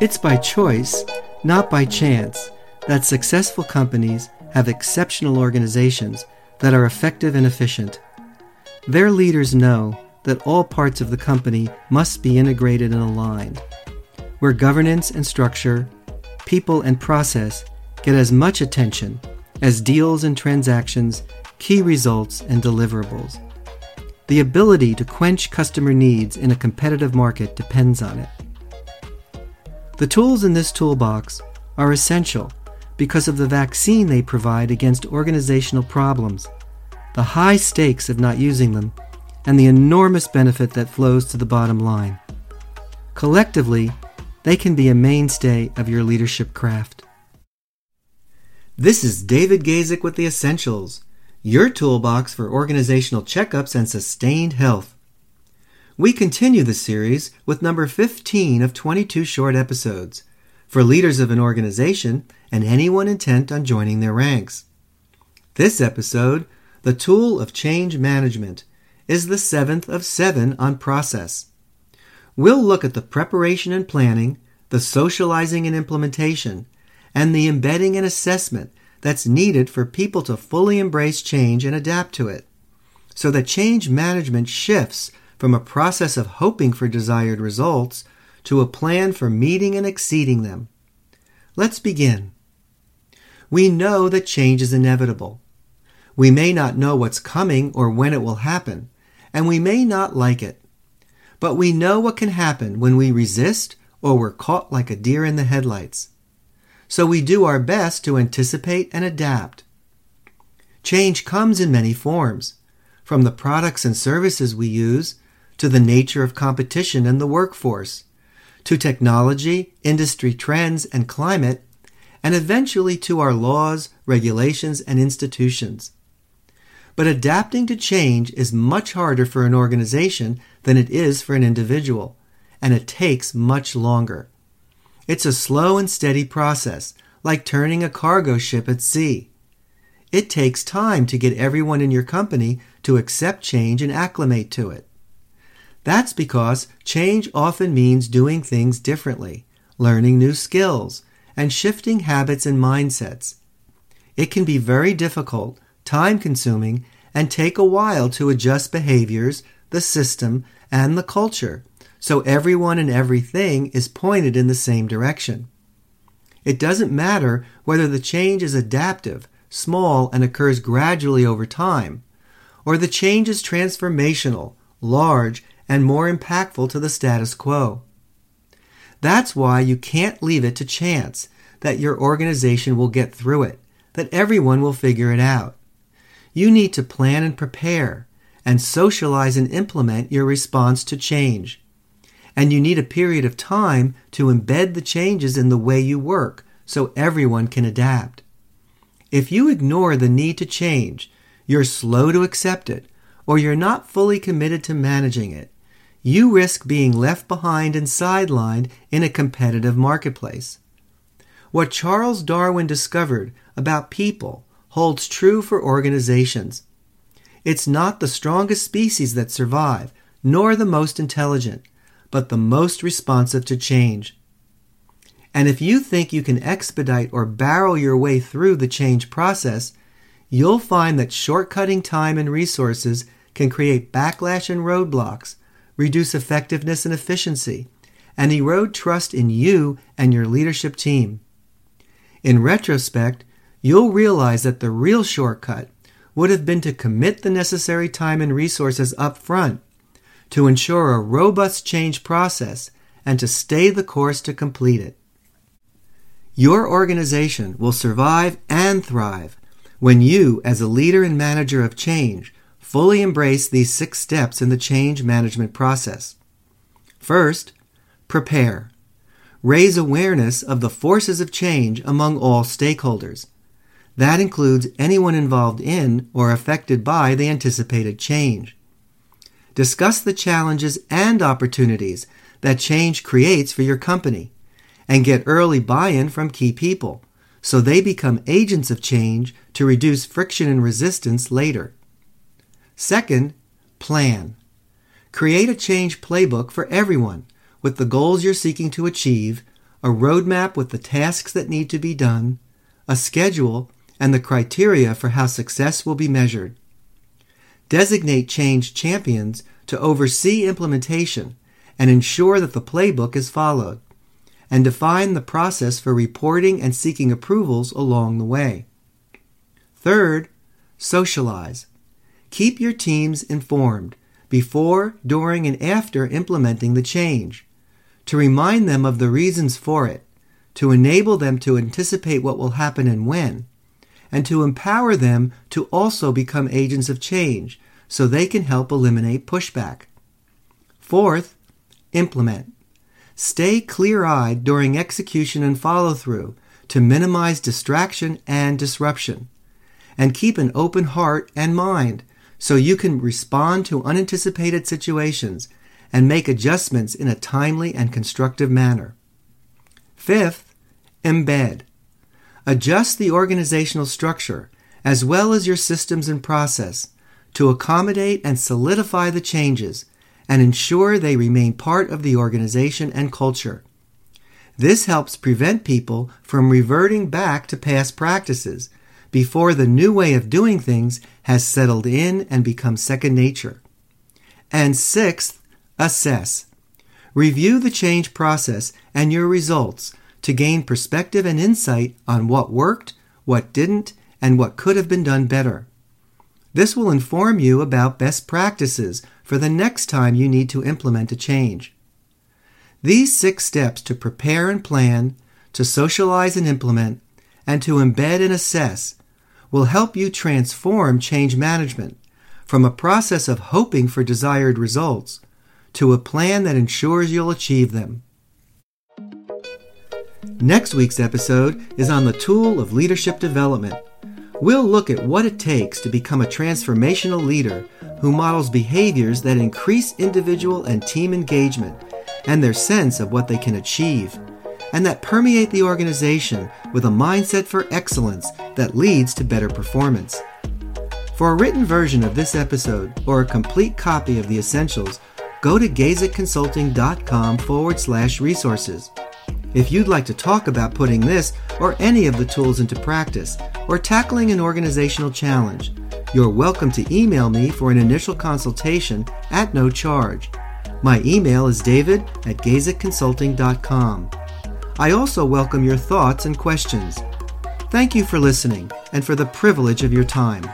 It's by choice, not by chance, that successful companies have exceptional organizations that are effective and efficient. Their leaders know that all parts of the company must be integrated and aligned, where governance and structure, people and process get as much attention as deals and transactions, key results, and deliverables. The ability to quench customer needs in a competitive market depends on it. The tools in this toolbox are essential because of the vaccine they provide against organizational problems, the high stakes of not using them, and the enormous benefit that flows to the bottom line. Collectively, they can be a mainstay of your leadership craft. This is David Gazek with The Essentials, your toolbox for organizational checkups and sustained health. We continue the series with number 15 of 22 short episodes for leaders of an organization and anyone intent on joining their ranks. This episode, The Tool of Change Management, is the seventh of seven on process. We'll look at the preparation and planning, the socializing and implementation, and the embedding and assessment that's needed for people to fully embrace change and adapt to it. So that change management shifts from a process of hoping for desired results to a plan for meeting and exceeding them. Let's begin. We know that change is inevitable. We may not know what's coming or when it will happen, and we may not like it. But we know what can happen when we resist or we're caught like a deer in the headlights so we do our best to anticipate and adapt. Change comes in many forms, from the products and services we use, to the nature of competition and the workforce, to technology, industry trends, and climate, and eventually to our laws, regulations, and institutions. But adapting to change is much harder for an organization than it is for an individual, and it takes much longer. It's a slow and steady process, like turning a cargo ship at sea. It takes time to get everyone in your company to accept change and acclimate to it. That's because change often means doing things differently, learning new skills, and shifting habits and mindsets. It can be very difficult, time consuming, and take a while to adjust behaviors, the system, and the culture so everyone and everything is pointed in the same direction. It doesn't matter whether the change is adaptive, small, and occurs gradually over time, or the change is transformational, large, and more impactful to the status quo. That's why you can't leave it to chance that your organization will get through it, that everyone will figure it out. You need to plan and prepare, and socialize and implement your response to change and you need a period of time to embed the changes in the way you work so everyone can adapt. If you ignore the need to change, you're slow to accept it, or you're not fully committed to managing it, you risk being left behind and sidelined in a competitive marketplace. What Charles Darwin discovered about people holds true for organizations. It's not the strongest species that survive, nor the most intelligent but the most responsive to change. And if you think you can expedite or barrel your way through the change process, you'll find that shortcutting time and resources can create backlash and roadblocks, reduce effectiveness and efficiency, and erode trust in you and your leadership team. In retrospect, you'll realize that the real shortcut would have been to commit the necessary time and resources up front to ensure a robust change process and to stay the course to complete it. Your organization will survive and thrive when you, as a leader and manager of change, fully embrace these six steps in the change management process. First, prepare. Raise awareness of the forces of change among all stakeholders. That includes anyone involved in or affected by the anticipated change discuss the challenges and opportunities that change creates for your company, and get early buy in from key people so they become agents of change to reduce friction and resistance later. Second, plan. Create a change playbook for everyone with the goals you're seeking to achieve, a roadmap with the tasks that need to be done, a schedule, and the criteria for how success will be measured. Designate change champions to oversee implementation and ensure that the playbook is followed, and define the process for reporting and seeking approvals along the way. Third, socialize. Keep your teams informed before, during, and after implementing the change to remind them of the reasons for it, to enable them to anticipate what will happen and when, and to empower them to also become agents of change so they can help eliminate pushback. Fourth, implement. Stay clear eyed during execution and follow through to minimize distraction and disruption. And keep an open heart and mind so you can respond to unanticipated situations and make adjustments in a timely and constructive manner. Fifth, embed. Adjust the organizational structure as well as your systems and process to accommodate and solidify the changes and ensure they remain part of the organization and culture. This helps prevent people from reverting back to past practices before the new way of doing things has settled in and become second nature. And sixth, assess. Review the change process and your results to gain perspective and insight on what worked, what didn't, and what could have been done better. This will inform you about best practices for the next time you need to implement a change. These six steps to prepare and plan, to socialize and implement, and to embed and assess will help you transform change management from a process of hoping for desired results to a plan that ensures you'll achieve them. Next week's episode is on the tool of leadership development. We'll look at what it takes to become a transformational leader who models behaviors that increase individual and team engagement and their sense of what they can achieve, and that permeate the organization with a mindset for excellence that leads to better performance. For a written version of this episode or a complete copy of the essentials, go to gazikconsulting.com forward slash resources. If you'd like to talk about putting this or any of the tools into practice, or tackling an organizational challenge, you're welcome to email me for an initial consultation at no charge. My email is david at gazikconsulting.com. I also welcome your thoughts and questions. Thank you for listening and for the privilege of your time.